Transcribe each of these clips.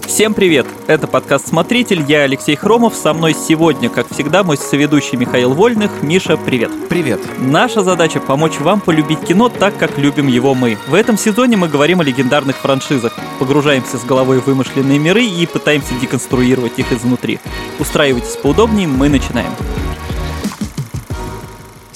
Всем привет! Это подкаст «Смотритель», я Алексей Хромов, со мной сегодня, как всегда, мой соведущий Михаил Вольных. Миша, привет! Привет! Наша задача — помочь вам полюбить кино так, как любим его мы. В этом сезоне мы говорим о легендарных франшизах, погружаемся с головой в вымышленные миры и пытаемся деконструировать их изнутри. Устраивайтесь поудобнее, мы начинаем.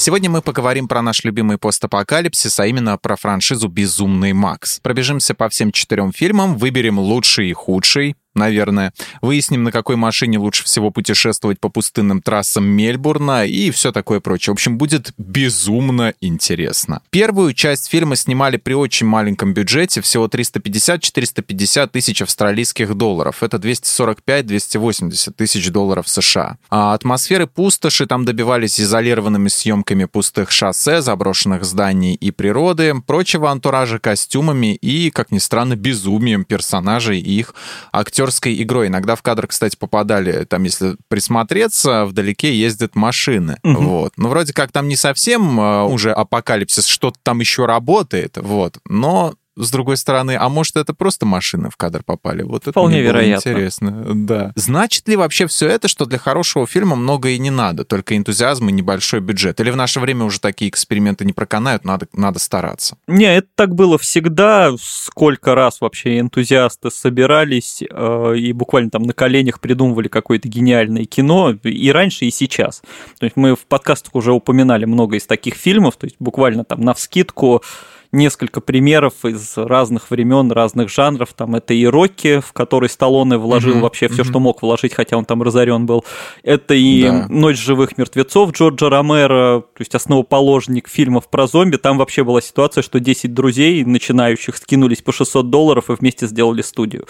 Сегодня мы поговорим про наш любимый постапокалипсис, а именно про франшизу «Безумный Макс». Пробежимся по всем четырем фильмам, выберем лучший и худший, наверное. Выясним, на какой машине лучше всего путешествовать по пустынным трассам Мельбурна и все такое прочее. В общем, будет безумно интересно. Первую часть фильма снимали при очень маленьком бюджете, всего 350-450 тысяч австралийских долларов. Это 245-280 тысяч долларов США. А атмосферы пустоши там добивались изолированными съемками пустых шоссе, заброшенных зданий и природы, прочего антуража костюмами и, как ни странно, безумием персонажей и их актеров актерской игрой. Иногда в кадр, кстати, попадали, там, если присмотреться, вдалеке ездят машины. Угу. Вот. Ну, вроде как там не совсем uh, уже апокалипсис, что-то там еще работает, вот. Но с другой стороны, а может, это просто машины в кадр попали? Вот это Вполне вероятно. Интересно, да. Значит ли вообще все это, что для хорошего фильма много и не надо, только энтузиазм и небольшой бюджет? Или в наше время уже такие эксперименты не проканают, надо, надо стараться? Не, это так было всегда. Сколько раз вообще энтузиасты собирались э, и буквально там на коленях придумывали какое-то гениальное кино и раньше, и сейчас. То есть мы в подкастах уже упоминали много из таких фильмов, то есть буквально там на вскидку несколько примеров из разных времен, разных жанров. Там это и Рокки, в который Сталлоне вложил mm-hmm. вообще все, mm-hmm. что мог вложить, хотя он там разорен был. Это и да. Ночь живых мертвецов Джорджа Ромеро, то есть основоположник фильмов про зомби. Там вообще была ситуация, что 10 друзей начинающих скинулись по 600 долларов и вместе сделали студию.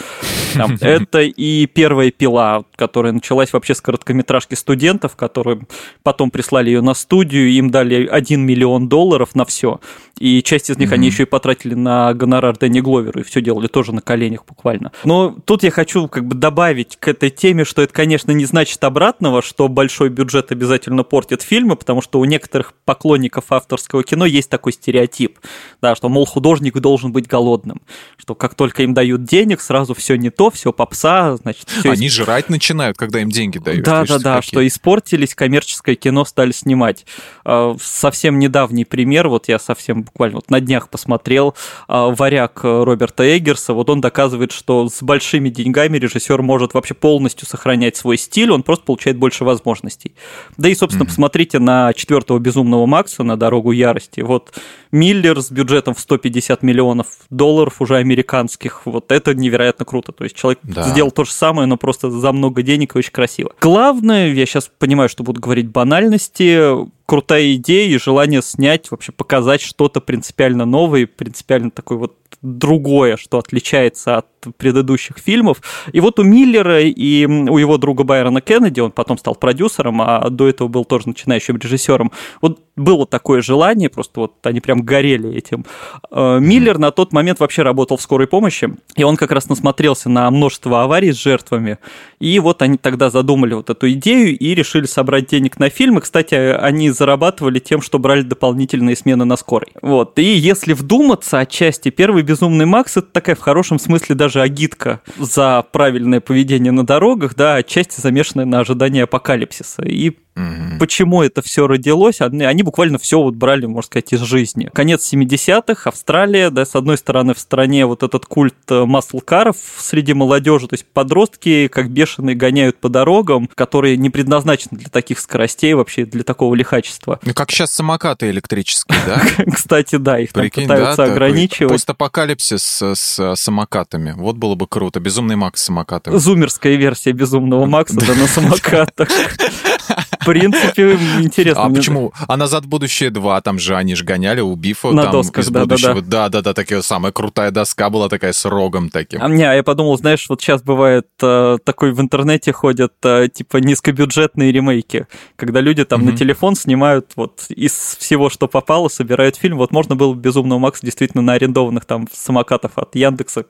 Там, это и первая пила, которая началась вообще с короткометражки студентов, которые потом прислали ее на студию, им дали 1 миллион долларов на все. И часть из них них mm-hmm. они еще и потратили на гонорар Дэнни Гловеру и все делали тоже на коленях буквально. Но тут я хочу как бы добавить к этой теме, что это, конечно, не значит обратного, что большой бюджет обязательно портит фильмы, потому что у некоторых поклонников авторского кино есть такой стереотип, да, что, мол, художник должен быть голодным, что как только им дают денег, сразу все не то, все попса, значит, все Они исп... жрать начинают, когда им деньги дают. Да, да, да, что испортились, коммерческое кино стали снимать. А, совсем недавний пример, вот я совсем буквально вот на днях днях посмотрел а, «Варяг» Роберта Эггерса, вот он доказывает, что с большими деньгами режиссер может вообще полностью сохранять свой стиль, он просто получает больше возможностей. Да и, собственно, mm-hmm. посмотрите на четвертого «Безумного Макса», на «Дорогу ярости». Вот Миллер с бюджетом в 150 миллионов долларов уже американских, вот это невероятно круто. То есть человек да. сделал то же самое, но просто за много денег и очень красиво. Главное, я сейчас понимаю, что буду говорить банальности, крутая идея и желание снять, вообще показать что-то принципиально новое, принципиально такой вот другое, что отличается от предыдущих фильмов. И вот у Миллера и у его друга Байрона Кеннеди, он потом стал продюсером, а до этого был тоже начинающим режиссером, вот было такое желание, просто вот они прям горели этим. Э, Миллер на тот момент вообще работал в скорой помощи, и он как раз насмотрелся на множество аварий с жертвами, и вот они тогда задумали вот эту идею и решили собрать денег на фильм, и, кстати, они зарабатывали тем, что брали дополнительные смены на скорой. Вот, и если вдуматься, отчасти первый «Безумный Макс» — это такая в хорошем смысле даже агитка за правильное поведение на дорогах, да, отчасти замешанная на ожидании апокалипсиса. И Угу. Почему это все родилось? Они, они буквально все вот брали, можно сказать, из жизни. Конец 70-х, Австралия, да, с одной стороны, в стране вот этот культ э, маслкаров среди молодежи, то есть подростки как бешеные гоняют по дорогам, которые не предназначены для таких скоростей, вообще для такого лихачества. Ну, как сейчас самокаты электрические, да? Кстати, да, их там пытаются ограничивать. Постапокалипсис с самокатами. Вот было бы круто. Безумный Макс с самокатами. Зумерская версия Безумного Макса, да, на самокатах. Принципе, интересно. А почему? А «Назад в будущее 2», там же они же гоняли у Бифа. На досках, да-да-да. Да-да-да, такая самая крутая доска была такая с рогом таким. А, не, я подумал, знаешь, вот сейчас бывает э, такой в интернете ходят э, типа низкобюджетные ремейки, когда люди там mm-hmm. на телефон снимают вот из всего, что попало, собирают фильм. Вот можно было бы «Безумного Макса» действительно на арендованных там самокатов от Яндекса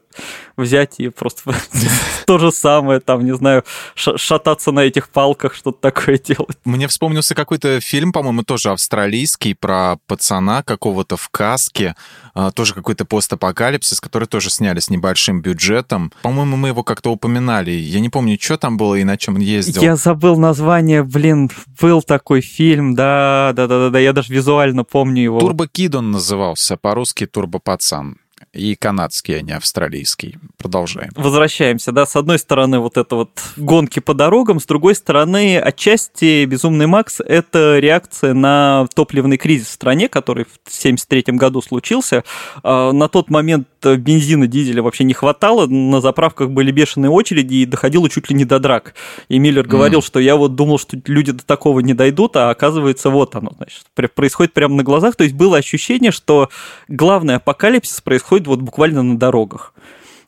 взять и просто то же самое, там, не знаю, шататься на этих палках, что-то такое делать. Мне вспомнился какой-то фильм, по-моему, тоже австралийский, про пацана какого-то в каске, а, тоже какой-то постапокалипсис, который тоже сняли с небольшим бюджетом. По-моему, мы его как-то упоминали. Я не помню, что там было и на чем он ездил. Я забыл название, блин, был такой фильм, да, да, да, да, да, я даже визуально помню его. Турбо Кид он назывался, по-русски Турбо Пацан. И канадский, а не австралийский. Продолжаем. Возвращаемся, да, с одной стороны вот это вот гонки по дорогам, с другой стороны отчасти «Безумный Макс» — это реакция на топливный кризис в стране, который в 1973 году случился. А, на тот момент бензина, дизеля вообще не хватало, на заправках были бешеные очереди и доходило чуть ли не до драк. И Миллер mm. говорил, что я вот думал, что люди до такого не дойдут, а оказывается вот оно, значит, происходит прямо на глазах. То есть было ощущение, что главный апокалипсис происходит вот буквально на дорогах.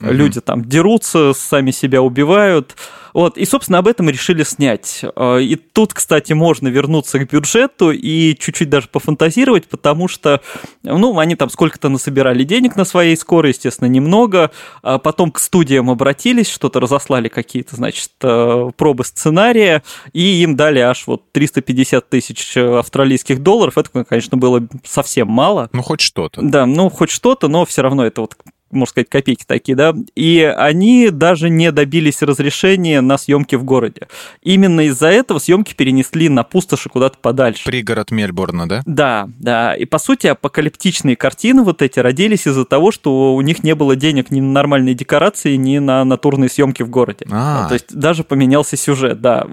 Mm-hmm. Люди там дерутся, сами себя убивают, вот, и, собственно, об этом решили снять. А, и тут, кстати, можно вернуться к бюджету и чуть-чуть даже пофантазировать, потому что, ну, они там сколько-то насобирали денег на своей скорой, естественно, немного. А потом к студиям обратились, что-то разослали какие-то, значит, э, пробы сценария, и им дали аж вот 350 тысяч австралийских долларов. Это, конечно, было совсем мало. Ну, хоть что-то. Да, ну, хоть что-то, но все равно это вот можно сказать, копейки такие, да, и они даже не добились разрешения на съемки в городе. Именно из-за этого съемки перенесли на пустоши куда-то подальше. Пригород Мельбурна, да? Да, да. И, по сути, апокалиптичные картины вот эти родились из-за того, что у них не было денег ни на нормальные декорации, ни на натурные съемки в городе. А-а-а. То есть даже поменялся сюжет, да.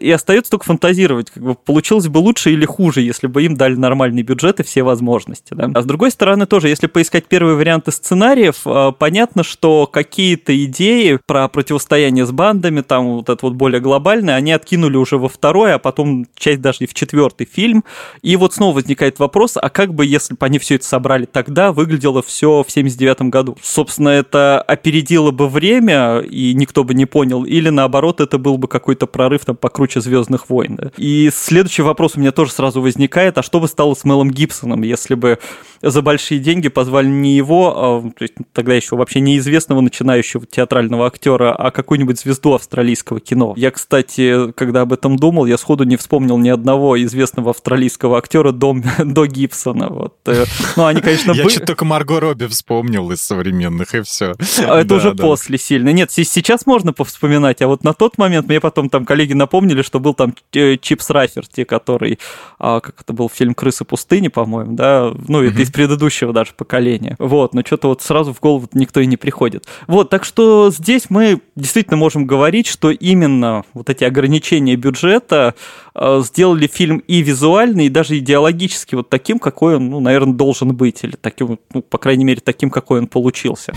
И остается только фантазировать, как бы получилось бы лучше или хуже, если бы им дали нормальный бюджет и все возможности, да. А с другой стороны тоже, если поискать первые варианты сценариев, Э, понятно, что какие-то идеи про противостояние с бандами, там вот это вот более глобальное, они откинули уже во второй, а потом часть даже и в четвертый фильм. И вот снова возникает вопрос, а как бы, если бы они все это собрали тогда, выглядело все в 79 году? Собственно, это опередило бы время, и никто бы не понял, или наоборот, это был бы какой-то прорыв там покруче Звездных войн. И следующий вопрос у меня тоже сразу возникает, а что бы стало с Мелом Гибсоном, если бы за большие деньги позвали не его, а, то есть тогда еще вообще неизвестного начинающего театрального актера, а какую-нибудь звезду австралийского кино. Я, кстати, когда об этом думал, я сходу не вспомнил ни одного известного австралийского актера до, до Гибсона. Вот. Э, ну, они, конечно, Я чуть только Марго Робби вспомнил из современных, и все. А это уже после сильно. Нет, сейчас можно повспоминать, а вот на тот момент мне потом там коллеги напомнили, что был там э, Чипс Раферти, который, а, как это был фильм «Крысы пустыни», по-моему, да, ну, это из предыдущего даже поколения. Вот, но что-то вот сразу в голову никто и не приходит. Вот, так что здесь мы действительно можем говорить, что именно вот эти ограничения бюджета э, сделали фильм и визуально, и даже идеологически вот таким, какой он, ну, наверное, должен быть, или таким, ну, по крайней мере, таким, какой он получился.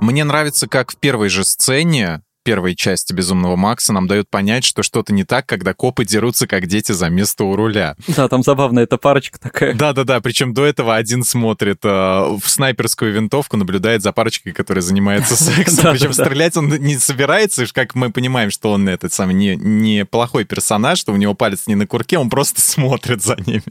Мне нравится, как в первой же сцене первой части «Безумного Макса» нам дают понять, что что-то не так, когда копы дерутся, как дети, за место у руля. Да, там забавная эта парочка такая. Да-да-да, причем до этого один смотрит э, в снайперскую винтовку, наблюдает за парочкой, которая занимается сексом. Причем стрелять он не собирается, как мы понимаем, что он этот самый не, не плохой персонаж, что у него палец не на курке, он просто смотрит за ними.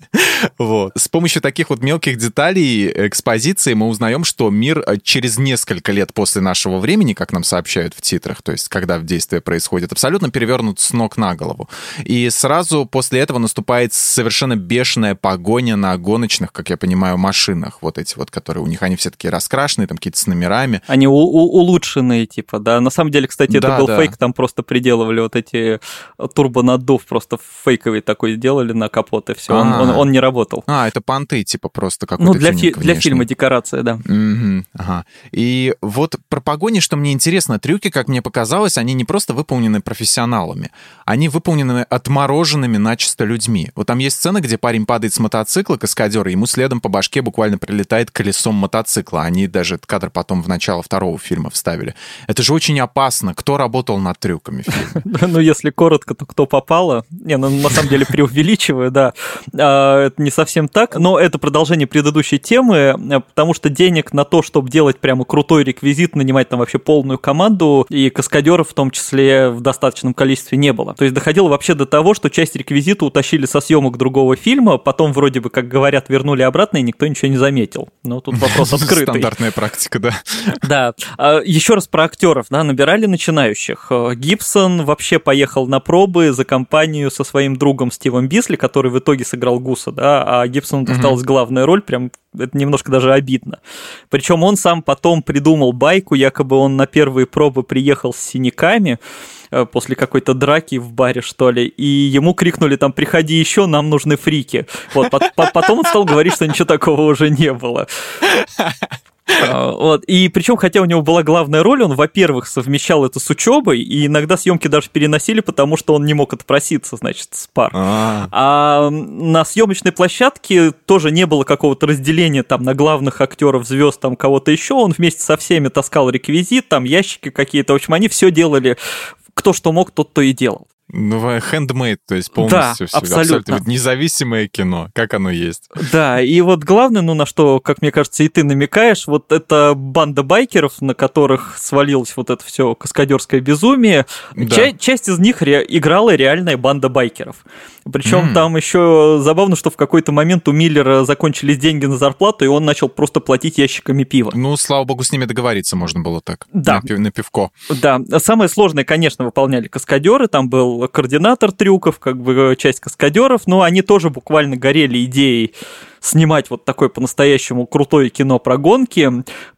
Вот. С помощью таких вот мелких деталей экспозиции мы узнаем, что мир э, через несколько лет после нашего времени, как нам сообщают в титрах, то есть есть когда в действие происходит, абсолютно перевернут с ног на голову. И сразу после этого наступает совершенно бешеная погоня на гоночных, как я понимаю, машинах. Вот эти вот, которые у них, они все такие раскрашенные, там какие-то с номерами. Они у- у- улучшенные, типа, да. На самом деле, кстати, это да, был да. фейк, там просто приделывали вот эти турбонаддув, просто фейковый такой сделали на капот, и все, он, он, он не работал. А, это понты, типа, просто какой-то Ну, для, фи- для фильма декорация, да. Угу, ага. И вот про погони, что мне интересно, трюки, как мне показалось, оказалось, они не просто выполнены профессионалами, они выполнены отмороженными начисто людьми. Вот там есть сцена, где парень падает с мотоцикла, каскадер, ему следом по башке буквально прилетает колесом мотоцикла. Они даже этот кадр потом в начало второго фильма вставили. Это же очень опасно. Кто работал над трюками? Ну, если коротко, то кто попало. Не, ну, на самом деле преувеличиваю, да. А, это не совсем так, но это продолжение предыдущей темы, потому что денег на то, чтобы делать прямо крутой реквизит, нанимать там вообще полную команду и каскадер каскадеров в том числе в достаточном количестве не было. То есть доходило вообще до того, что часть реквизита утащили со съемок другого фильма, потом вроде бы, как говорят, вернули обратно, и никто ничего не заметил. Но тут вопрос открытый. Стандартная практика, да. Да. А, Еще раз про актеров, да, набирали начинающих. Э, Гибсон вообще поехал на пробы за компанию со своим другом Стивом Бисли, который в итоге сыграл Гуса, да, а Гибсону досталась главная роль, прям это немножко даже обидно. Причем он сам потом придумал байку, якобы он на первые пробы приехал с синяками э, после какой-то драки в баре, что ли, и ему крикнули там «приходи еще, нам нужны фрики». Вот, потом он стал говорить, что ничего такого уже не было. А, вот. И причем, хотя у него была главная роль, он, во-первых, совмещал это с учебой, и иногда съемки даже переносили, потому что он не мог отпроситься, значит, с пар. А, а на съемочной площадке тоже не было какого-то разделения там на главных актеров, звезд, там кого-то еще. Он вместе со всеми таскал реквизит, там ящики какие-то. В общем, они все делали кто что мог, тот то и делал. Ну, handmade, то есть полностью да, все. Абсолютно. абсолютно. Независимое кино, как оно есть. Да, и вот главное, ну, на что, как мне кажется, и ты намекаешь, вот это банда байкеров, на которых свалилось вот это все каскадерское безумие. Да. Ча- часть из них ре- играла реальная банда байкеров. Причем mm. там еще забавно, что в какой-то момент у Миллера закончились деньги на зарплату, и он начал просто платить ящиками пива. Ну, слава богу, с ними договориться можно было так. Да. На, пив, на пивко. Да. Самое сложное, конечно, выполняли каскадеры. Там был координатор трюков, как бы часть каскадеров, но они тоже буквально горели идеей снимать вот такое по-настоящему крутое кино про гонки.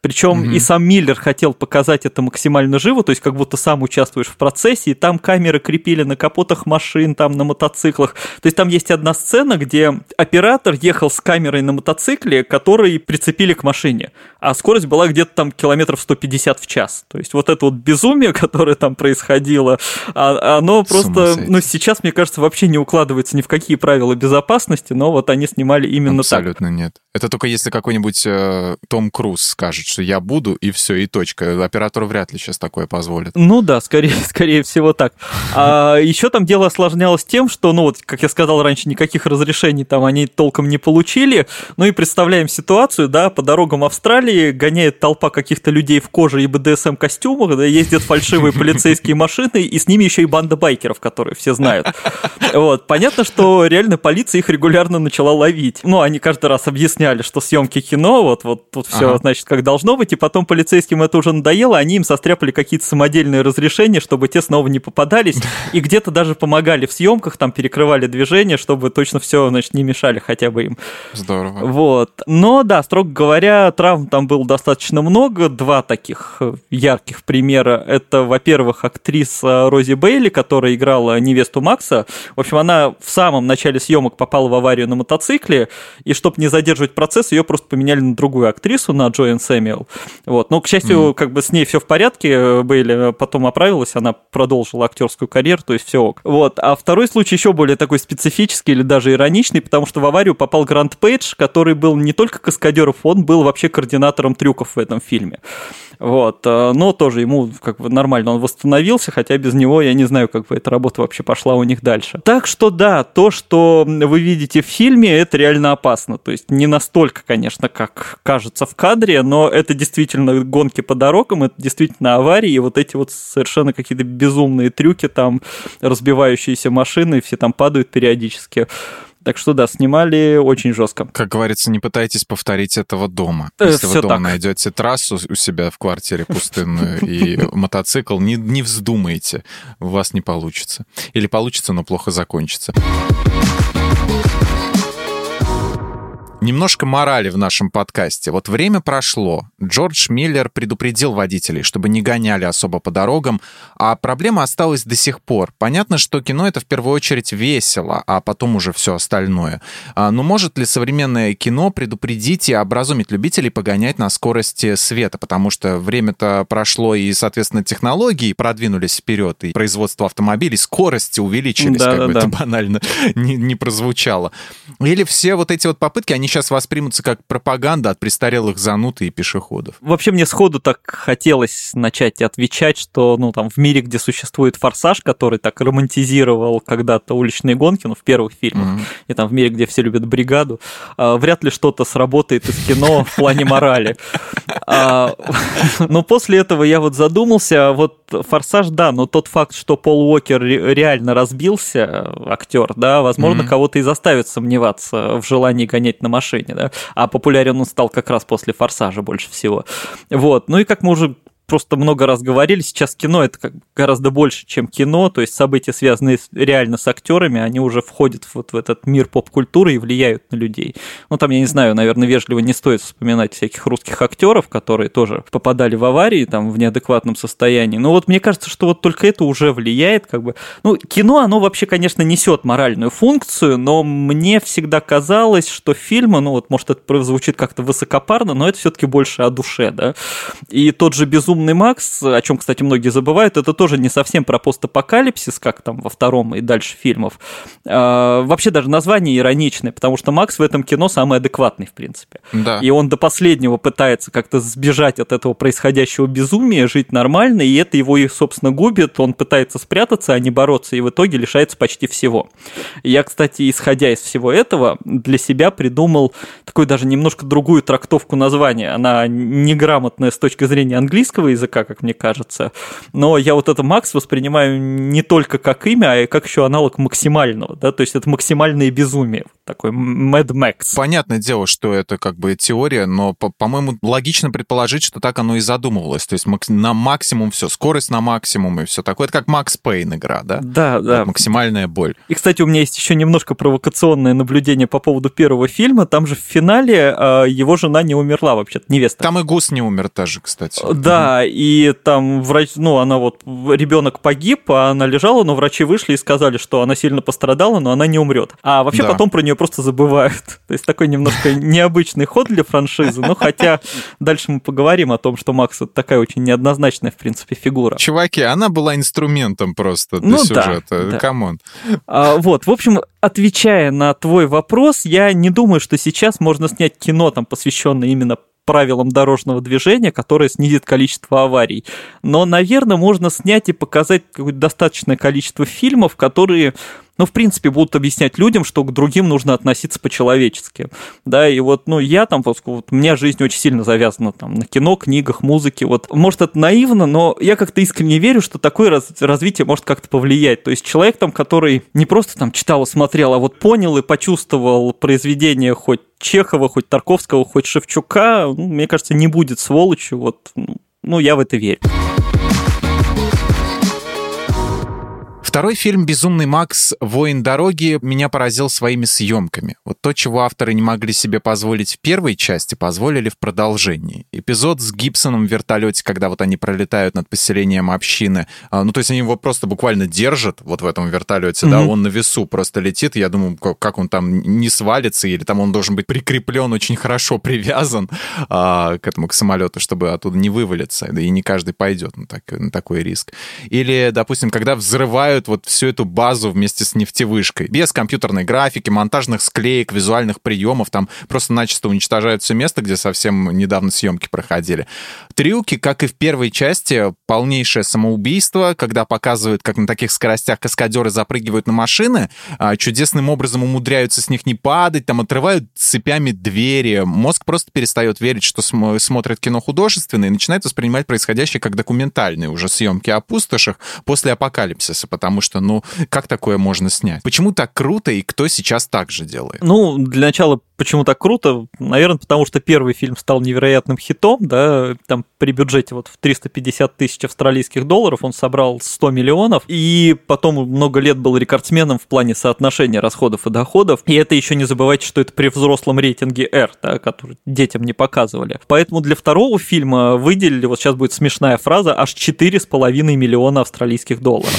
Причем mm-hmm. и сам Миллер хотел показать это максимально живо, то есть как будто сам участвуешь в процессе, и там камеры крепили на капотах машин, там на мотоциклах. То есть там есть одна сцена, где оператор ехал с камерой на мотоцикле, который прицепили к машине, а скорость была где-то там километров 150 в час. То есть вот это вот безумие, которое там происходило, а, оно просто, ну сейчас, мне кажется, вообще не укладывается ни в какие правила безопасности, но вот они снимали именно Абсолютно Абсолютно нет. Это только если какой-нибудь э, Том Круз скажет, что я буду, и все, и точка. Оператор вряд ли сейчас такое позволит. Ну да, скорее, скорее всего так. А еще там дело осложнялось тем, что, ну вот, как я сказал раньше, никаких разрешений там они толком не получили. Ну и представляем ситуацию, да, по дорогам Австралии гоняет толпа каких-то людей в коже и БДСМ костюмах, да, ездят фальшивые полицейские машины, и с ними еще и банда байкеров, которые все знают. Вот, понятно, что реально полиция их регулярно начала ловить. Ну, они каждый раз объясняли, что съемки кино, вот, вот тут все, ага. значит, как должно быть, и потом полицейским это уже надоело, они им состряпали какие-то самодельные разрешения, чтобы те снова не попадались, и где-то даже помогали в съемках, там перекрывали движение, чтобы точно все, значит, не мешали хотя бы им. Здорово. Вот. Но, да, строго говоря, травм там было достаточно много. Два таких ярких примера. Это, во-первых, актриса Рози Бейли, которая играла невесту Макса. В общем, она в самом начале съемок попала в аварию на мотоцикле, и чтобы не задерживать процесс, ее просто поменяли на другую актрису, на Джоэн Сэмюэл. Вот. Но, к счастью, mm. как бы с ней все в порядке, Бейли потом оправилась, она продолжила актерскую карьеру, то есть все ок. Вот. А второй случай еще более такой специфический или даже ироничный, потому что в аварию попал Грант Пейдж, который был не только каскадером, он был вообще координатором трюков в этом фильме. Вот. Э, но тоже ему как бы нормально он восстановился, хотя без него я не знаю, как бы эта работа вообще пошла у них дальше. Так что да, то, что вы видите в фильме, это реально опасно. То есть не настолько, конечно, как кажется в кадре, но это действительно гонки по дорогам, это действительно аварии, и вот эти вот совершенно какие-то безумные трюки, там разбивающиеся машины, все там падают периодически. Так что да, снимали очень жестко. Как говорится, не пытайтесь повторить этого дома. Э, Если вы дома так. найдете трассу у себя в квартире пустынную и мотоцикл, не, не вздумайте, у вас не получится. Или получится, но плохо закончится. Немножко морали в нашем подкасте. Вот время прошло. Джордж Миллер предупредил водителей, чтобы не гоняли особо по дорогам, а проблема осталась до сих пор. Понятно, что кино — это в первую очередь весело, а потом уже все остальное. А, но может ли современное кино предупредить и образумить любителей погонять на скорости света? Потому что время-то прошло, и, соответственно, технологии продвинулись вперед, и производство автомобилей, скорости увеличились, да, как да, бы да. это банально не, не прозвучало. Или все вот эти вот попытки, они сейчас воспримутся как пропаганда от престарелых зануд и пешеходов. Вообще мне сходу так хотелось начать отвечать, что ну там в мире, где существует форсаж, который так романтизировал когда-то уличные гонки, ну в первых фильмах, mm-hmm. и там в мире, где все любят бригаду, а, вряд ли что-то сработает из кино в плане морали. А, но после этого я вот задумался, вот форсаж, да, но тот факт, что Пол Уокер реально разбился, актер, да, возможно, кого-то и заставит сомневаться в желании гонять на машине, да, а популярен он стал как раз после «Форсажа» больше всего. Вот, ну и как мы уже просто много раз говорили, сейчас кино это как гораздо больше, чем кино, то есть события, связанные реально с актерами, они уже входят вот в этот мир поп-культуры и влияют на людей. Ну, там, я не знаю, наверное, вежливо не стоит вспоминать всяких русских актеров, которые тоже попадали в аварии, там, в неадекватном состоянии. Но вот мне кажется, что вот только это уже влияет, как бы. Ну, кино, оно вообще, конечно, несет моральную функцию, но мне всегда казалось, что фильмы, ну, вот, может, это прозвучит как-то высокопарно, но это все-таки больше о душе, да. И тот же «Безумный Безумный Макс, о чем, кстати, многие забывают, это тоже не совсем про постапокалипсис, как там во втором и дальше фильмов. А, вообще даже название ироничное, потому что Макс в этом кино самый адекватный, в принципе. Да. И он до последнего пытается как-то сбежать от этого происходящего безумия, жить нормально, и это его, собственно, губит. Он пытается спрятаться, а не бороться, и в итоге лишается почти всего. Я, кстати, исходя из всего этого, для себя придумал такую даже немножко другую трактовку названия. Она неграмотная с точки зрения английского языка, как мне кажется. Но я вот это Макс воспринимаю не только как имя, а и как еще аналог максимального, да, то есть это максимальное безумие, такой Mad Max. Понятное дело, что это как бы теория, но, по-моему, логично предположить, что так оно и задумывалось, то есть на максимум все, скорость на максимум и все такое. Это как Макс Пейн игра, да? Да, да. Максимальная боль. И, кстати, у меня есть еще немножко провокационное наблюдение по поводу первого фильма. Там же в финале э, его жена не умерла вообще-то, невеста. Там и Гус не умер тоже, кстати. Да, и там врач, ну, она вот, ребенок погиб, а она лежала, но врачи вышли и сказали, что она сильно пострадала, но она не умрет. А вообще да. потом про нее просто забывают. То есть такой немножко необычный ход для франшизы, ну, хотя дальше мы поговорим о том, что Макс это такая очень неоднозначная, в принципе, фигура. Чуваки, она была инструментом просто для ну, сюжета. Come on. Да. А, вот, в общем, отвечая на твой вопрос, я не думаю, что сейчас можно снять кино, там, посвященное именно правилам дорожного движения, которое снизит количество аварий. Но, наверное, можно снять и показать какое-то достаточное количество фильмов, которые ну, в принципе, будут объяснять людям, что к другим нужно относиться по-человечески. Да, и вот, ну, я там, вот, у меня жизнь очень сильно завязана там на кино, книгах, музыке. Вот, может, это наивно, но я как-то искренне верю, что такое раз, развитие может как-то повлиять. То есть человек там, который не просто там читал и смотрел, а вот понял и почувствовал произведение хоть Чехова, хоть Тарковского, хоть Шевчука, ну, мне кажется, не будет сволочью. Вот, ну, я в это верю. Второй фильм «Безумный Макс. Воин дороги» меня поразил своими съемками. Вот то, чего авторы не могли себе позволить в первой части, позволили в продолжении. Эпизод с Гибсоном в вертолете, когда вот они пролетают над поселением общины. А, ну, то есть они его просто буквально держат вот в этом вертолете, mm-hmm. да, он на весу просто летит. Я думаю, как он там не свалится, или там он должен быть прикреплен, очень хорошо привязан а, к этому, к самолету, чтобы оттуда не вывалиться. Да и не каждый пойдет на, так, на такой риск. Или, допустим, когда взрывают делают вот всю эту базу вместе с нефтевышкой. Без компьютерной графики, монтажных склеек, визуальных приемов. Там просто начисто уничтожают все место, где совсем недавно съемки проходили. Трюки, как и в первой части, полнейшее самоубийство, когда показывают, как на таких скоростях каскадеры запрыгивают на машины, а чудесным образом умудряются с них не падать, там отрывают цепями двери. Мозг просто перестает верить, что см- смотрит кино художественное и начинает воспринимать происходящее как документальные уже съемки о пустошах после апокалипсиса, потому потому что, ну, как такое можно снять? Почему так круто и кто сейчас так же делает? Ну, для начала, почему так круто? Наверное, потому что первый фильм стал невероятным хитом, да, там при бюджете вот в 350 тысяч австралийских долларов он собрал 100 миллионов, и потом много лет был рекордсменом в плане соотношения расходов и доходов, и это еще не забывайте, что это при взрослом рейтинге R, да, который детям не показывали. Поэтому для второго фильма выделили, вот сейчас будет смешная фраза, аж 4,5 миллиона австралийских долларов.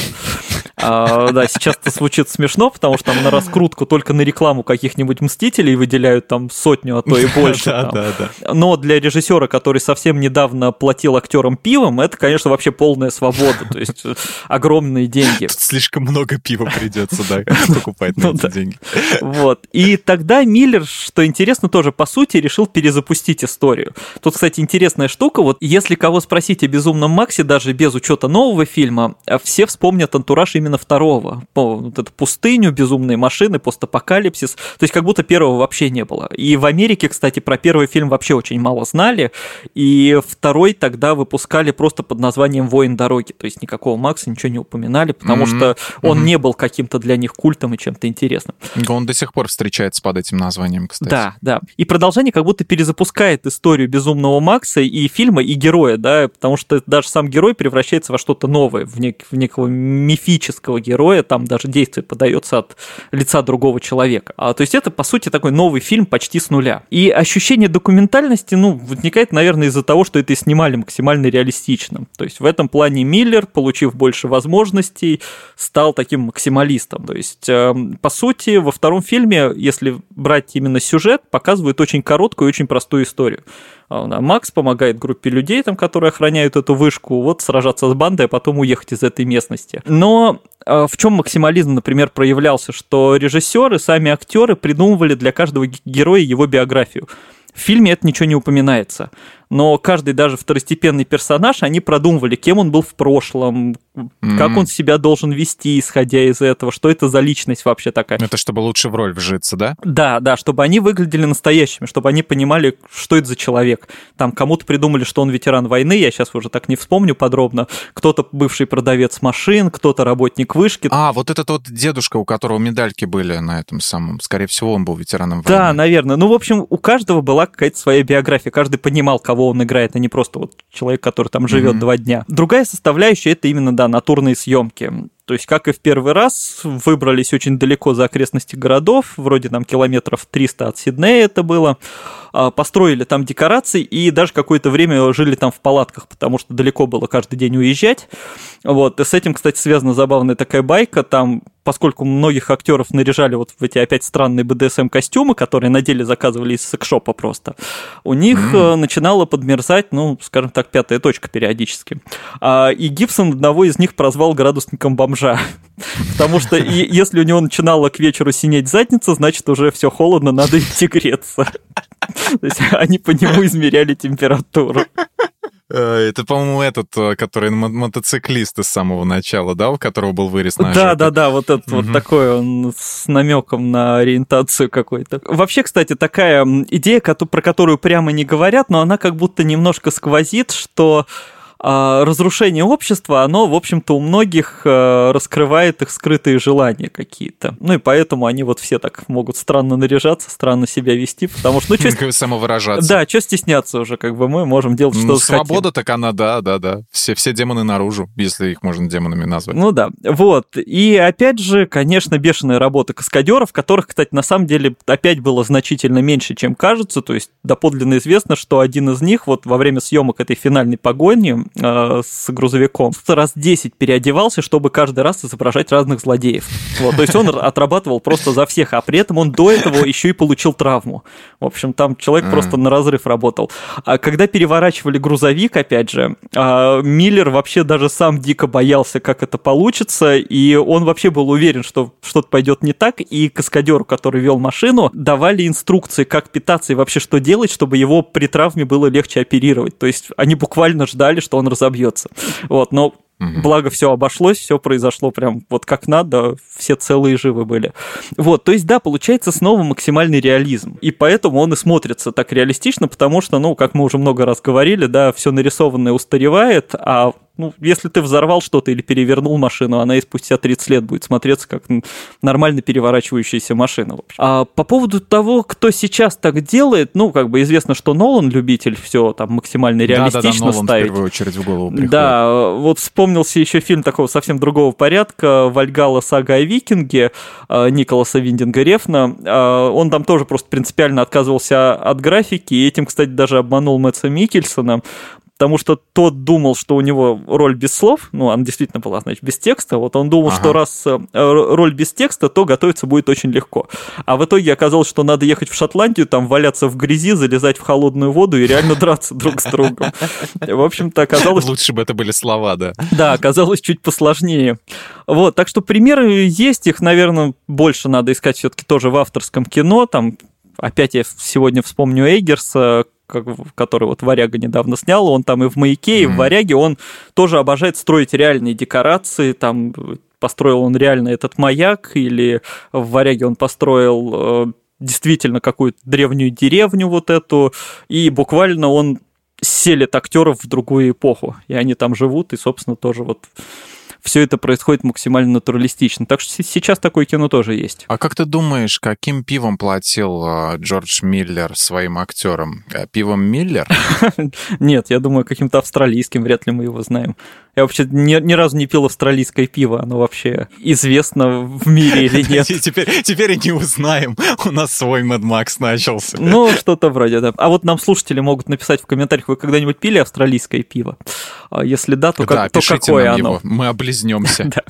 А, да, сейчас это звучит смешно, потому что там на раскрутку только на рекламу каких-нибудь Мстителей выделяют там сотню, а то и больше. Да, да, да. Но для режиссера, который совсем недавно платил актерам пивом, это, конечно, вообще полная свобода, то есть э, огромные деньги. Тут слишком много пива придется, да, покупать на ну эти деньги. Вот. И тогда Миллер, что интересно, тоже, по сути, решил перезапустить историю. Тут, кстати, интересная штука, вот если кого спросить о «Безумном Максе», даже без учета нового фильма, все вспомнят антураж именно второго. Вот эту пустыню, безумные машины, постапокалипсис. То есть как будто первого вообще не было. И в Америке, кстати, про первый фильм вообще очень мало знали. И второй тогда выпускали просто под названием «Воин дороги». То есть никакого Макса ничего не упоминали, потому mm-hmm. что он mm-hmm. не был каким-то для них культом и чем-то интересным. Он до сих пор встречается под этим названием, кстати. Да, да. И продолжение как будто перезапускает историю безумного Макса и фильма, и героя, да, потому что даже сам герой превращается во что-то новое, в, нек- в некого мифического героя, там даже действие подается от лица другого человека. А, то есть это, по сути, такой новый фильм почти с нуля. И ощущение документальности, ну, возникает, наверное, из-за того, что это снимали максимально реалистично. То есть в этом плане Миллер, получив больше возможностей, стал таким максималистом. То есть, э, по сути, во втором фильме, если брать именно сюжет, показывают очень короткую и очень простую историю. А, Макс помогает группе людей, там, которые охраняют эту вышку, вот сражаться с бандой, а потом уехать из этой местности. Но а, в чем максимализм, например, проявлялся, что режиссеры, сами актеры придумывали для каждого героя его биографию. В фильме это ничего не упоминается но каждый даже второстепенный персонаж, они продумывали, кем он был в прошлом, mm-hmm. как он себя должен вести, исходя из этого, что это за личность вообще такая. Это чтобы лучше в роль вжиться, да? Да, да, чтобы они выглядели настоящими, чтобы они понимали, что это за человек. Там кому-то придумали, что он ветеран войны, я сейчас уже так не вспомню подробно. Кто-то бывший продавец машин, кто-то работник вышки. А, вот этот вот дедушка, у которого медальки были на этом самом, скорее всего, он был ветераном войны. Да, наверное. Ну, в общем, у каждого была какая-то своя биография, каждый понимал, кого кого он играет, а не просто вот человек, который там живет mm-hmm. два дня. Другая составляющая это именно, да, натурные съемки. То есть, как и в первый раз, выбрались очень далеко за окрестности городов, вроде там километров 300 от Сиднея это было, построили там декорации и даже какое-то время жили там в палатках, потому что далеко было каждый день уезжать. Вот, и с этим, кстати, связана забавная такая байка, там поскольку многих актеров наряжали вот в эти опять странные БДСМ-костюмы, которые на деле заказывали из секшопа просто, у них mm-hmm. начинала подмерзать, ну, скажем так, пятая точка периодически. А, и Гибсон одного из них прозвал градусником бомжа. Потому что если у него начинала к вечеру синеть задница, значит, уже все холодно, надо идти греться. То есть они по нему измеряли температуру. Э, это, по-моему, этот, э, который мотоциклист из самого начала, да, у которого был вырез на Да, да, да, вот этот угу. вот такой он с намеком на ориентацию какой-то. Вообще, кстати, такая идея, про которую прямо не говорят, но она как будто немножко сквозит, что разрушение общества, оно, в общем-то, у многих э, раскрывает их скрытые желания какие-то. Ну и поэтому они вот все так могут странно наряжаться, странно себя вести, потому что... Ну, что... Самовыражаться. Да, что стесняться уже, как бы мы можем делать, что ну, Свобода так она, да, да, да. Все, все демоны наружу, если их можно демонами назвать. Ну да, вот. И опять же, конечно, бешеная работа каскадеров, которых, кстати, на самом деле опять было значительно меньше, чем кажется. То есть доподлинно известно, что один из них вот во время съемок этой финальной погони э, с грузовиком. Раз 10 переодевался, чтобы каждый раз изображать разных злодеев. Вот, то есть он отрабатывал просто за всех, а при этом он до этого еще и получил травму. В общем, там человек просто на разрыв работал. А когда переворачивали грузовик, опять же, э, Миллер вообще даже сам дико боялся, как это получится, и он вообще был уверен, что что-то пойдет не так, и каскадеру, который вел машину, давали инструкции, как питаться и вообще что делать, чтобы его при травме было легче оперировать. То есть они буквально ждали, что он разобьется. Вот, но Угу. Благо все обошлось, все произошло прям вот как надо, все целые живы были. Вот, то есть да, получается снова максимальный реализм. И поэтому он и смотрится так реалистично, потому что, ну, как мы уже много раз говорили, да, все нарисованное устаревает, а ну, если ты взорвал что-то или перевернул машину, она и спустя 30 лет будет смотреться как нормально переворачивающаяся машина. А по поводу того, кто сейчас так делает, ну, как бы известно, что Нолан любитель все там максимально реалистично да, да, да, Нолан ставить. в первую очередь в голову приходит. Да, вот вспомнился еще фильм такого совсем другого порядка, Вальгала сага о викинге э, Николаса Виндинга Рефна. Э, он там тоже просто принципиально отказывался от графики, и этим, кстати, даже обманул Мэтса Микельсона, потому что тот думал, что у него роль без слов, ну, она действительно была, значит, без текста, вот он думал, ага. что раз э, роль без текста, то готовиться будет очень легко. А в итоге оказалось, что надо ехать в Шотландию, там валяться в грязи, залезать в холодную воду и реально драться друг с другом. В общем-то, оказалось... Лучше бы это были слова, да. Да, оказалось чуть посложнее. Вот, так что примеры есть, их, наверное, больше надо искать все-таки тоже в авторском кино, там опять я сегодня вспомню Эйгерса, который вот Варяга недавно снял, он там и в «Маяке», и в «Варяге», он тоже обожает строить реальные декорации, там построил он реально этот маяк, или в «Варяге» он построил э, действительно какую-то древнюю деревню вот эту, и буквально он селит актеров в другую эпоху, и они там живут, и, собственно, тоже вот все это происходит максимально натуралистично. Так что сейчас такое кино тоже есть. А как ты думаешь, каким пивом платил э, Джордж Миллер своим актерам? Э, пивом Миллер? Нет, я думаю, каким-то австралийским, вряд ли мы его знаем. Я вообще ни, ни разу не пил австралийское пиво, оно вообще известно в мире или нет. Теперь, теперь и не узнаем, у нас свой Mad Max начался. Ну, что-то вроде, да. А вот нам слушатели могут написать в комментариях, вы когда-нибудь пили австралийское пиво? А если да, то, как, то какое оно? Его. Мы облизнемся.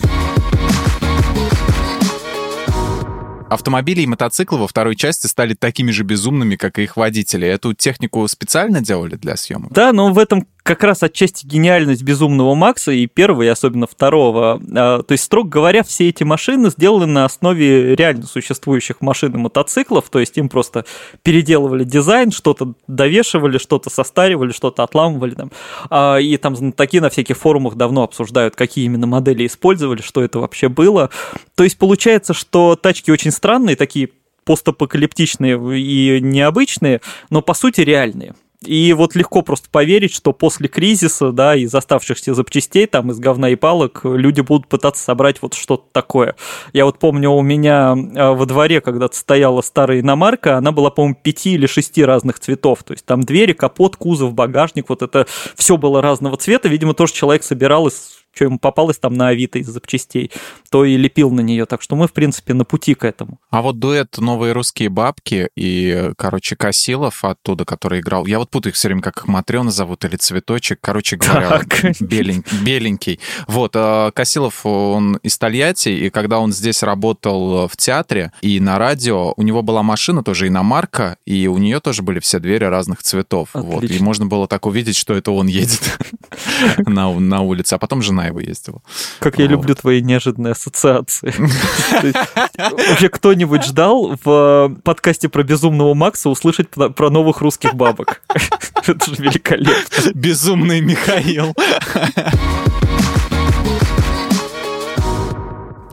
Автомобили и мотоциклы во второй части стали такими же безумными, как и их водители. Эту технику специально делали для съемок? Да, но в этом как раз отчасти гениальность безумного Макса и первого, и особенно второго. А, то есть, строго говоря, все эти машины сделаны на основе реально существующих машин и мотоциклов, то есть им просто переделывали дизайн, что-то довешивали, что-то состаривали, что-то отламывали. Там. А, и там такие на всяких форумах давно обсуждают, какие именно модели использовали, что это вообще было. То есть получается, что тачки очень странные, такие постапокалиптичные и необычные, но по сути реальные. И вот легко просто поверить, что после кризиса, да, из оставшихся запчастей, там, из говна и палок, люди будут пытаться собрать вот что-то такое. Я вот помню, у меня э, во дворе когда-то стояла старая иномарка, она была, по-моему, пяти или шести разных цветов. То есть там двери, капот, кузов, багажник, вот это все было разного цвета. Видимо, тоже человек собирал из что ему попалось там на Авито из запчастей, то и лепил на нее. Так что мы, в принципе, на пути к этому. А вот дуэт «Новые русские бабки» и, короче, Косилов оттуда, который играл... Я вот путаю их все время, как их Матрена зовут или Цветочек. Короче говоря, беленький, беленький. Вот, а Косилов, он из Тольятти, и когда он здесь работал в театре и на радио, у него была машина тоже иномарка, и у нее тоже были все двери разных цветов. Вот, и можно было так увидеть, что это он едет на, на улице. А потом жена его ездила. Как я люблю твои неожиданные ассоциации. Вообще кто-нибудь ждал в подкасте про безумного Макса услышать про новых русских бабок? Это же великолепно. Безумный Михаил.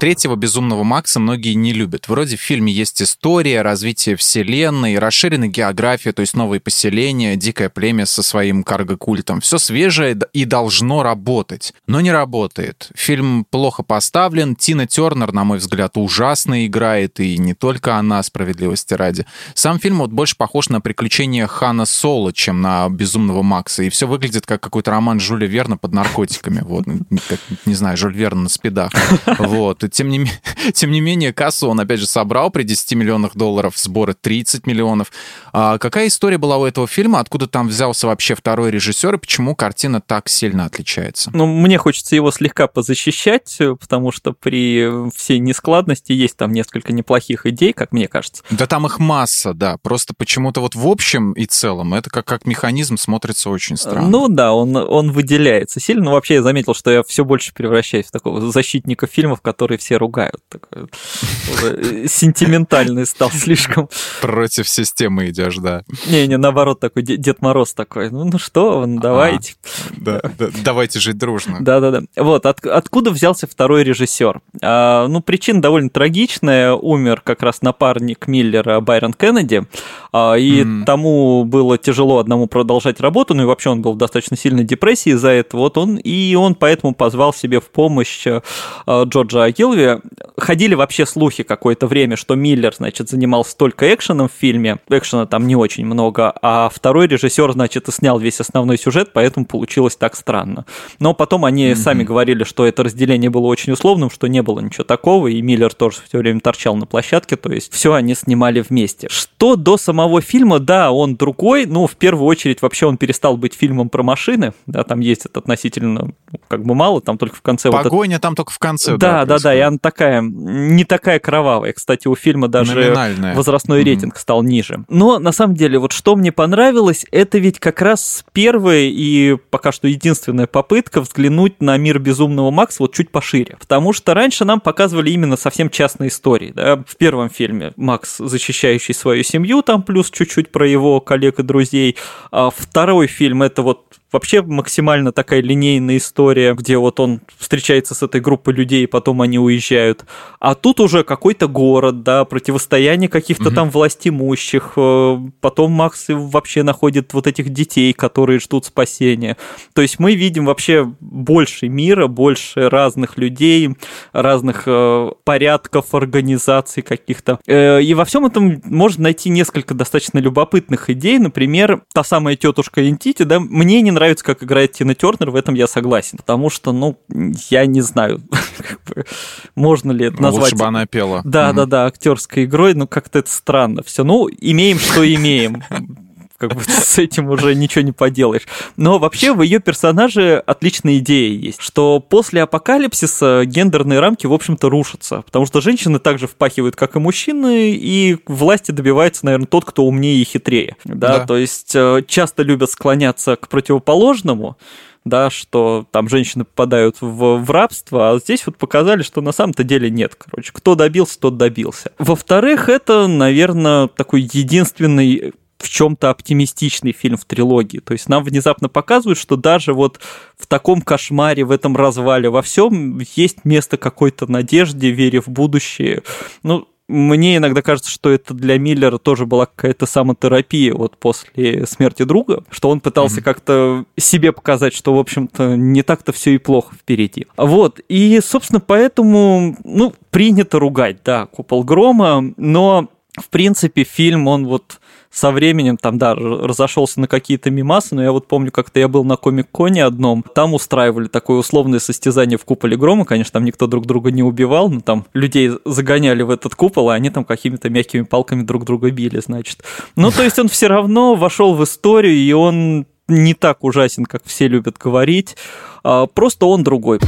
Третьего «Безумного Макса» многие не любят. Вроде в фильме есть история, развитие вселенной, расширенная география, то есть новые поселения, дикое племя со своим карго-культом. Все свежее и должно работать. Но не работает. Фильм плохо поставлен. Тина Тернер, на мой взгляд, ужасно играет, и не только она, справедливости ради. Сам фильм вот больше похож на приключения Хана Соло, чем на «Безумного Макса», и все выглядит как какой-то роман Жюля Верна под наркотиками. Вот, как, не знаю, Жюль Верн на спидах. Вот тем не, тем не менее, кассу он, опять же, собрал при 10 миллионах долларов, сборы 30 миллионов. А какая история была у этого фильма? Откуда там взялся вообще второй режиссер и почему картина так сильно отличается? Ну, мне хочется его слегка позащищать, потому что при всей нескладности есть там несколько неплохих идей, как мне кажется. Да там их масса, да. Просто почему-то вот в общем и целом это как, как механизм смотрится очень странно. Ну да, он, он выделяется сильно. Но вообще я заметил, что я все больше превращаюсь в такого защитника фильмов, которые все ругают. Такой, сентиментальный стал слишком. Против системы идешь, да. Не-не, наоборот, такой Дед Мороз такой. Ну, ну что, давайте. Да, да, давайте жить дружно. Да-да-да. Вот, от, откуда взялся второй режиссер? А, ну, причина довольно трагичная. Умер как раз напарник Миллера Байрон Кеннеди. А, и mm. тому было тяжело одному продолжать работу. Ну и вообще он был в достаточно сильной депрессии за это. Вот он, и он поэтому позвал себе в помощь а, Джорджа Аги Килви ходили вообще слухи какое-то время, что Миллер, значит, занимался только экшеном в фильме. Экшена там не очень много, а второй режиссер, значит, и снял весь основной сюжет, поэтому получилось так странно. Но потом они mm-hmm. сами говорили, что это разделение было очень условным, что не было ничего такого, и Миллер тоже все время торчал на площадке, то есть все они снимали вместе. Что до самого фильма, да, он другой, ну, в первую очередь вообще он перестал быть фильмом про машины, да, там есть это относительно ну, как бы мало, там только в конце... Погоня вот это... там только в конце, да. Да, да, да, и она такая, не такая кровавая. Кстати, у фильма даже возрастной mm-hmm. рейтинг стал ниже. Но, на самом деле, вот что мне понравилось, это ведь как раз первая и пока что единственная попытка взглянуть на мир Безумного Макса вот чуть пошире. Потому что раньше нам показывали именно совсем частные истории. Да? В первом фильме Макс, защищающий свою семью, там плюс чуть-чуть про его коллег и друзей. А второй фильм это вот вообще максимально такая линейная история, где вот он встречается с этой группой людей, и потом они уезжают. А тут уже какой-то город, да, противостояние каких-то угу. там властимущих. Э, потом Макс вообще находит вот этих детей, которые ждут спасения. То есть мы видим вообще больше мира, больше разных людей, разных э, порядков, организаций каких-то. Э, и во всем этом можно найти несколько достаточно любопытных идей. Например, та самая тетушка Интити, да, мне не нравится нравится, как играет Тина Тернер, в этом я согласен. Потому что, ну, я не знаю, можно ли это ну, назвать... Лучше бы она пела. Да, да, да, актерской игрой, ну, как-то это странно все. Ну, имеем, что имеем как бы с этим уже ничего не поделаешь. Но вообще в ее персонаже отличная идея есть, что после апокалипсиса гендерные рамки, в общем-то, рушатся, потому что женщины также впахивают, как и мужчины, и власти добивается, наверное, тот, кто умнее и хитрее. Да, да. то есть э, часто любят склоняться к противоположному, да, что там женщины попадают в, в рабство, а здесь вот показали, что на самом-то деле нет, короче, кто добился, тот добился. Во-вторых, это, наверное, такой единственный в чем-то оптимистичный фильм в трилогии. То есть нам внезапно показывают, что даже вот в таком кошмаре, в этом развале, во всем есть место какой-то надежде, вере в будущее. Ну, мне иногда кажется, что это для Миллера тоже была какая-то самотерапия вот после смерти друга, что он пытался mm-hmm. как-то себе показать, что, в общем-то, не так-то все и плохо впереди. Вот, и, собственно, поэтому, ну, принято ругать, да, «Купол грома», но, в принципе, фильм, он вот со временем там, да, разошелся на какие-то мимасы, но я вот помню, как-то я был на комик-коне одном, там устраивали такое условное состязание в куполе грома, конечно, там никто друг друга не убивал, но там людей загоняли в этот купол, и они там какими-то мягкими палками друг друга били, значит. Ну, то есть он все равно вошел в историю, и он не так ужасен, как все любят говорить, а просто он другой.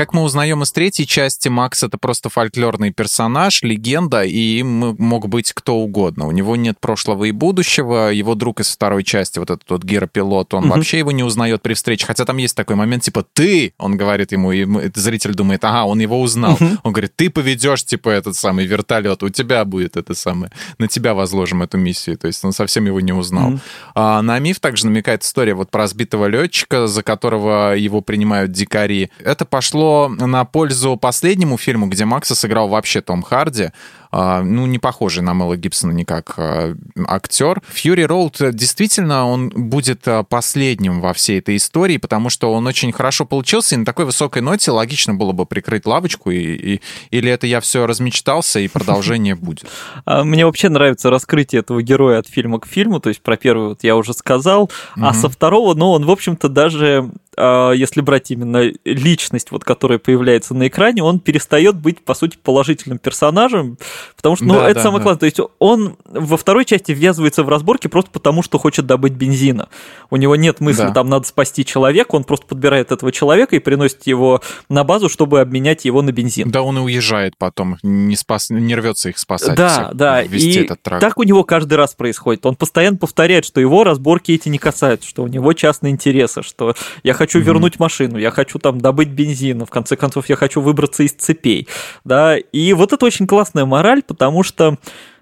Как мы узнаем из третьей части, Макс — это просто фольклорный персонаж, легенда, и им мог быть кто угодно. У него нет прошлого и будущего. Его друг из второй части, вот этот вот гиропилот, он mm-hmm. вообще его не узнает при встрече. Хотя там есть такой момент, типа, ты, он говорит ему, и зритель думает, ага, он его узнал. Mm-hmm. Он говорит, ты поведешь, типа, этот самый вертолет, у тебя будет это самое, на тебя возложим эту миссию. То есть он совсем его не узнал. Mm-hmm. А, на миф также намекает история вот про разбитого летчика, за которого его принимают дикари. Это пошло на пользу последнему фильму, где Макса сыграл вообще Том Харди. А, ну, не похожий на Мэла Гибсона никак а, актер. Фьюри Роуд действительно, он будет а, последним во всей этой истории, потому что он очень хорошо получился, и на такой высокой ноте логично было бы прикрыть лавочку, и, и, или это я все размечтался, и продолжение будет. Мне вообще нравится раскрытие этого героя от фильма к фильму, то есть про первый вот я уже сказал, а со второго, ну, он, в общем-то, даже если брать именно личность, вот, которая появляется на экране, он перестает быть, по сути, положительным персонажем, Потому что, ну, да, это да, самое да. классное. То есть он во второй части ввязывается в разборки просто потому, что хочет добыть бензина. У него нет мысли, да. там надо спасти человека, он просто подбирает этого человека и приносит его на базу, чтобы обменять его на бензин. Да, он и уезжает потом, не, спас, не рвется их спасать. Да, всех, да. И этот трак. так у него каждый раз происходит. Он постоянно повторяет, что его разборки эти не касаются, что у него частные интересы, что я хочу mm-hmm. вернуть машину, я хочу там добыть бензин, в конце концов я хочу выбраться из цепей. Да, и вот это очень классная мораль, потому что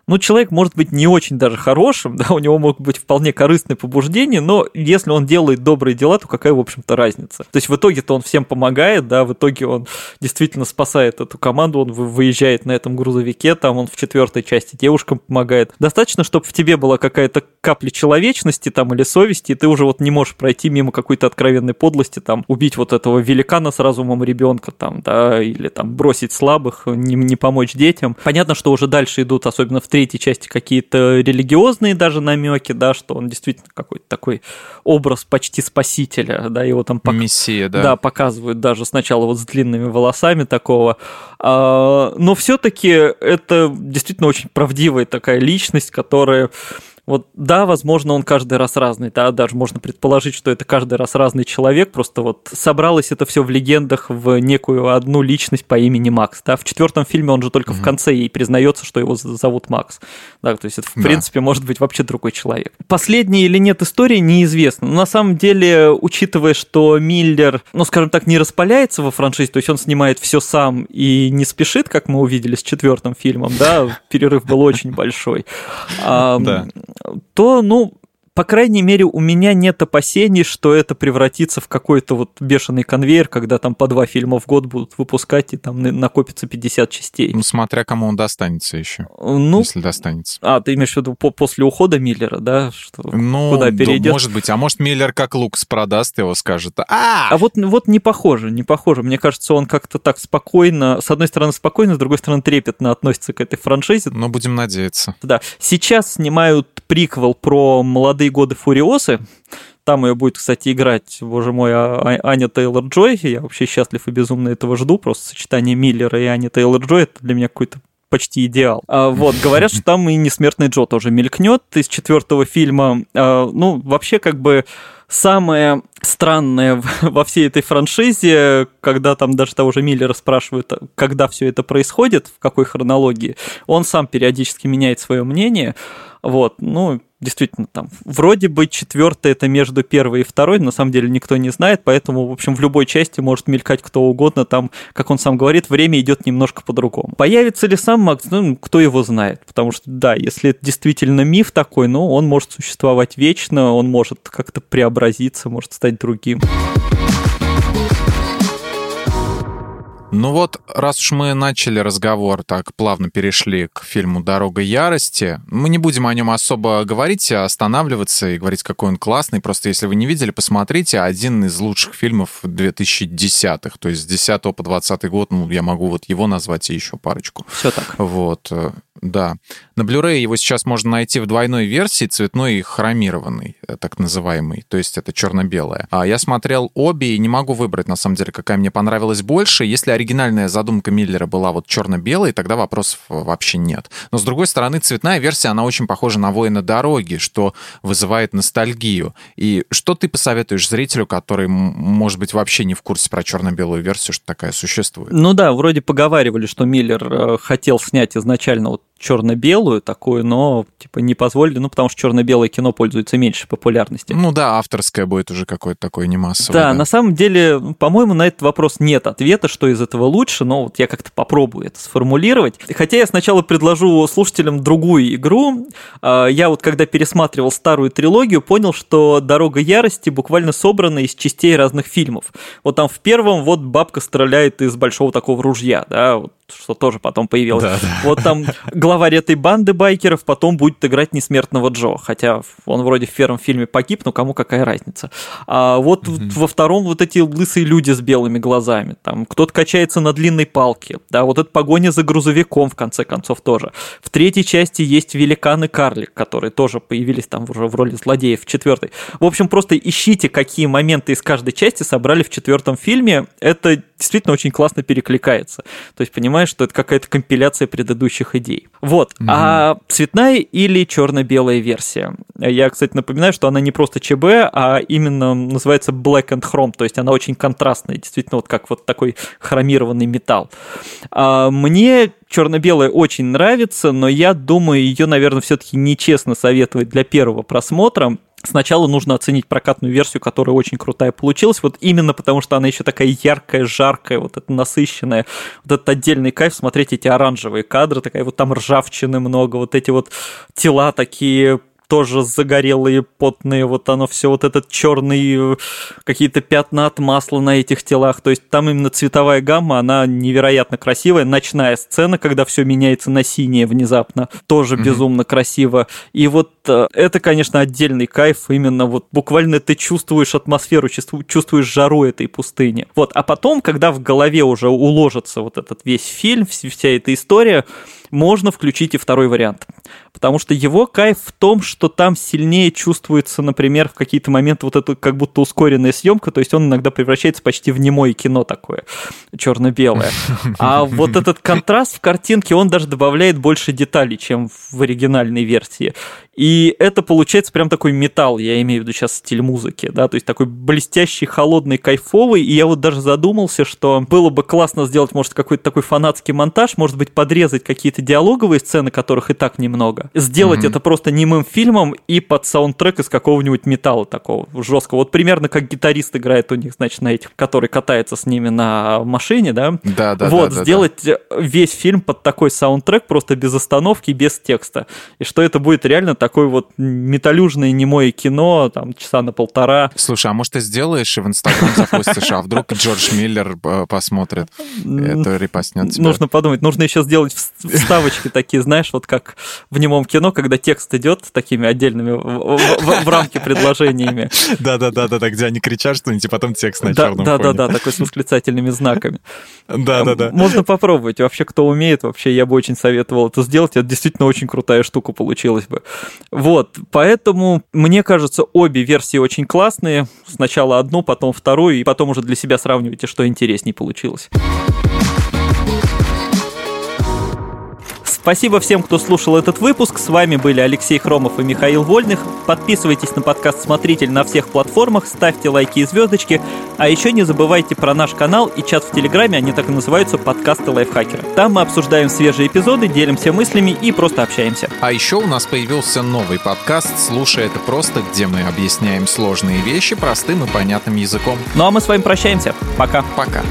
ну, человек может быть не очень даже хорошим, да, у него могут быть вполне корыстные побуждения, но если он делает добрые дела, то какая, в общем-то, разница? То есть в итоге-то он всем помогает, да, в итоге он действительно спасает эту команду, он выезжает на этом грузовике, там он в четвертой части девушкам помогает. Достаточно, чтобы в тебе была какая-то капля человечности там или совести, и ты уже вот не можешь пройти мимо какой-то откровенной подлости, там, убить вот этого великана с разумом ребенка, там, да, или там бросить слабых, не, не помочь детям. Понятно, что уже дальше идут, особенно в третьей части, какие-то религиозные даже намеки, да, что он действительно какой-то такой образ почти спасителя, да, его там пок... Мессия, да. Да, показывают даже сначала вот с длинными волосами такого. А, но все-таки это действительно очень правдивая такая личность, которая вот да, возможно, он каждый раз разный, да, даже можно предположить, что это каждый раз разный человек, просто вот собралось это все в легендах в некую одну личность по имени Макс, да, в четвертом фильме он же только mm-hmm. в конце и признается, что его зовут Макс, да, то есть это в да. принципе может быть вообще другой человек. Последняя или нет истории неизвестно, но на самом деле, учитывая, что Миллер, ну, скажем так, не распаляется во франшизе, то есть он снимает все сам и не спешит, как мы увидели с четвертым фильмом, да, перерыв был очень большой. Да то, ну, по крайней мере, у меня нет опасений, что это превратится в какой-то вот бешеный конвейер, когда там по два фильма в год будут выпускать, и там накопится 50 частей. Ну, смотря кому он достанется еще. Ну, если достанется. А, ты имеешь в виду по после ухода Миллера, да? Что, ну, куда перейдет? Да, может быть. А может, Миллер как Лукс продаст его, скажет. А, а вот, вот не похоже, не похоже. Мне кажется, он как-то так спокойно, с одной стороны спокойно, с другой стороны трепетно относится к этой франшизе. Но будем надеяться. Да. Сейчас снимают приквел про молодые годы Фуриосы. Там ее будет, кстати, играть, боже мой, а, а, Аня Тейлор-Джой. Я вообще счастлив и безумно этого жду. Просто сочетание Миллера и Ани Тейлор-Джой это для меня какой-то почти идеал. А, вот, говорят, что там и Несмертный Джо тоже мелькнет из четвертого фильма. А, ну, вообще, как бы самое странное во всей этой франшизе, когда там даже того же Миллера спрашивают, когда все это происходит, в какой хронологии, он сам периодически меняет свое мнение. Вот, ну, действительно, там, вроде бы четвертый это между первой и второй, на самом деле никто не знает, поэтому, в общем, в любой части может мелькать кто угодно, там, как он сам говорит, время идет немножко по-другому. Появится ли сам Макс, ну, кто его знает, потому что, да, если это действительно миф такой, ну, он может существовать вечно, он может как-то преобразиться, может стать другим. Ну вот, раз уж мы начали разговор, так плавно перешли к фильму «Дорога ярости», мы не будем о нем особо говорить, а останавливаться и говорить, какой он классный. Просто если вы не видели, посмотрите. Один из лучших фильмов 2010-х, то есть с 10 по 20 год, ну, я могу вот его назвать и еще парочку. Все так. Вот. Да. На Blu-ray его сейчас можно найти в двойной версии, цветной и хромированный, э, так называемый. То есть это черно-белое. А я смотрел обе и не могу выбрать, на самом деле, какая мне понравилась больше. Если оригинальная задумка Миллера была вот черно-белой, тогда вопросов вообще нет. Но, с другой стороны, цветная версия, она очень похожа на «Воина дороги», что вызывает ностальгию. И что ты посоветуешь зрителю, который, может быть, вообще не в курсе про черно-белую версию, что такая существует? Ну да, вроде поговаривали, что Миллер э, хотел снять изначально вот черно-белую такую, но типа не позволили, ну потому что черно-белое кино пользуется меньше популярностью. Ну да, авторское будет уже какое-то такое не массовое. Да, да, на самом деле, по-моему, на этот вопрос нет ответа, что из этого лучше, но вот я как-то попробую это сформулировать. Хотя я сначала предложу слушателям другую игру. А, я вот когда пересматривал старую трилогию, понял, что «Дорога ярости» буквально собрана из частей разных фильмов. Вот там в первом вот бабка стреляет из большого такого ружья, да, вот что тоже потом появилось. Да, да. Вот там главарь этой банды байкеров потом будет играть несмертного Джо, хотя он вроде в первом фильме погиб, но кому какая разница. А вот mm-hmm. во втором вот эти лысые люди с белыми глазами, там кто-то качается на длинной палке, да, вот эта погоня за грузовиком в конце концов тоже. В третьей части есть великан и карлик, которые тоже появились там уже в роли злодеев в четвертой. В общем, просто ищите, какие моменты из каждой части собрали в четвертом фильме. Это действительно очень классно перекликается. То есть понимаешь, что это какая-то компиляция предыдущих идей. Вот. Mm-hmm. А цветная или черно-белая версия? Я, кстати, напоминаю, что она не просто ЧБ, а именно называется Black and Chrome, то есть она очень контрастная, действительно вот как вот такой хромированный металл. А мне черно-белая очень нравится, но я думаю, ее, наверное, все-таки нечестно советовать для первого просмотра. Сначала нужно оценить прокатную версию, которая очень крутая получилась, вот именно потому, что она еще такая яркая, жаркая, вот эта насыщенная, вот этот отдельный кайф смотреть эти оранжевые кадры, такая вот там ржавчины много, вот эти вот тела такие тоже загорелые, потные, вот оно все, вот этот черный, э, какие-то пятна от масла на этих телах, то есть там именно цветовая гамма, она невероятно красивая, ночная сцена, когда все меняется на синее внезапно, тоже mm-hmm. безумно красиво, и вот э, это, конечно, отдельный кайф, именно вот буквально ты чувствуешь атмосферу, чувствуешь жару этой пустыни. Вот, а потом, когда в голове уже уложится вот этот весь фильм, вся эта история, можно включить и второй вариант. Потому что его кайф в том, что там сильнее чувствуется, например, в какие-то моменты вот это как будто ускоренная съемка, то есть он иногда превращается почти в немое кино такое, черно-белое. А вот этот контраст в картинке, он даже добавляет больше деталей, чем в оригинальной версии. И это получается прям такой металл, я имею в виду сейчас стиль музыки, да, то есть такой блестящий, холодный, кайфовый, и я вот даже задумался, что было бы классно сделать, может, какой-то такой фанатский монтаж, может быть, подрезать какие-то диалоговые сцены, которых и так немного, сделать mm-hmm. это просто немым фильмом и под саундтрек из какого-нибудь металла такого жесткого. Вот примерно как гитарист играет у них, значит, на этих, который катается с ними на машине, да? Да, да. Вот, да, сделать да. весь фильм под такой саундтрек, просто без остановки, без текста. И что это будет реально так такое вот металюжное немое кино, там, часа на полтора. Слушай, а может ты сделаешь и в Инстаграм запустишь, а вдруг Джордж Миллер э, посмотрит, это репостнет тебя? Нужно подумать, нужно еще сделать вставочки такие, знаешь, вот как в немом кино, когда текст идет такими отдельными в рамке предложениями. Да-да-да-да, где они кричат что-нибудь, и потом текст на черном Да-да-да, такой с восклицательными знаками. Да-да-да. Можно попробовать. Вообще, кто умеет, вообще я бы очень советовал это сделать. Это действительно очень крутая штука получилась бы. Вот, поэтому, мне кажется, обе версии очень классные. Сначала одну, потом вторую, и потом уже для себя сравнивайте, что интересней получилось. Спасибо всем, кто слушал этот выпуск. С вами были Алексей Хромов и Михаил Вольных. Подписывайтесь на подкаст «Смотритель» на всех платформах, ставьте лайки и звездочки. А еще не забывайте про наш канал и чат в Телеграме, они так и называются «Подкасты лайфхакера». Там мы обсуждаем свежие эпизоды, делимся мыслями и просто общаемся. А еще у нас появился новый подкаст «Слушай это просто», где мы объясняем сложные вещи простым и понятным языком. Ну а мы с вами прощаемся. Пока. Пока.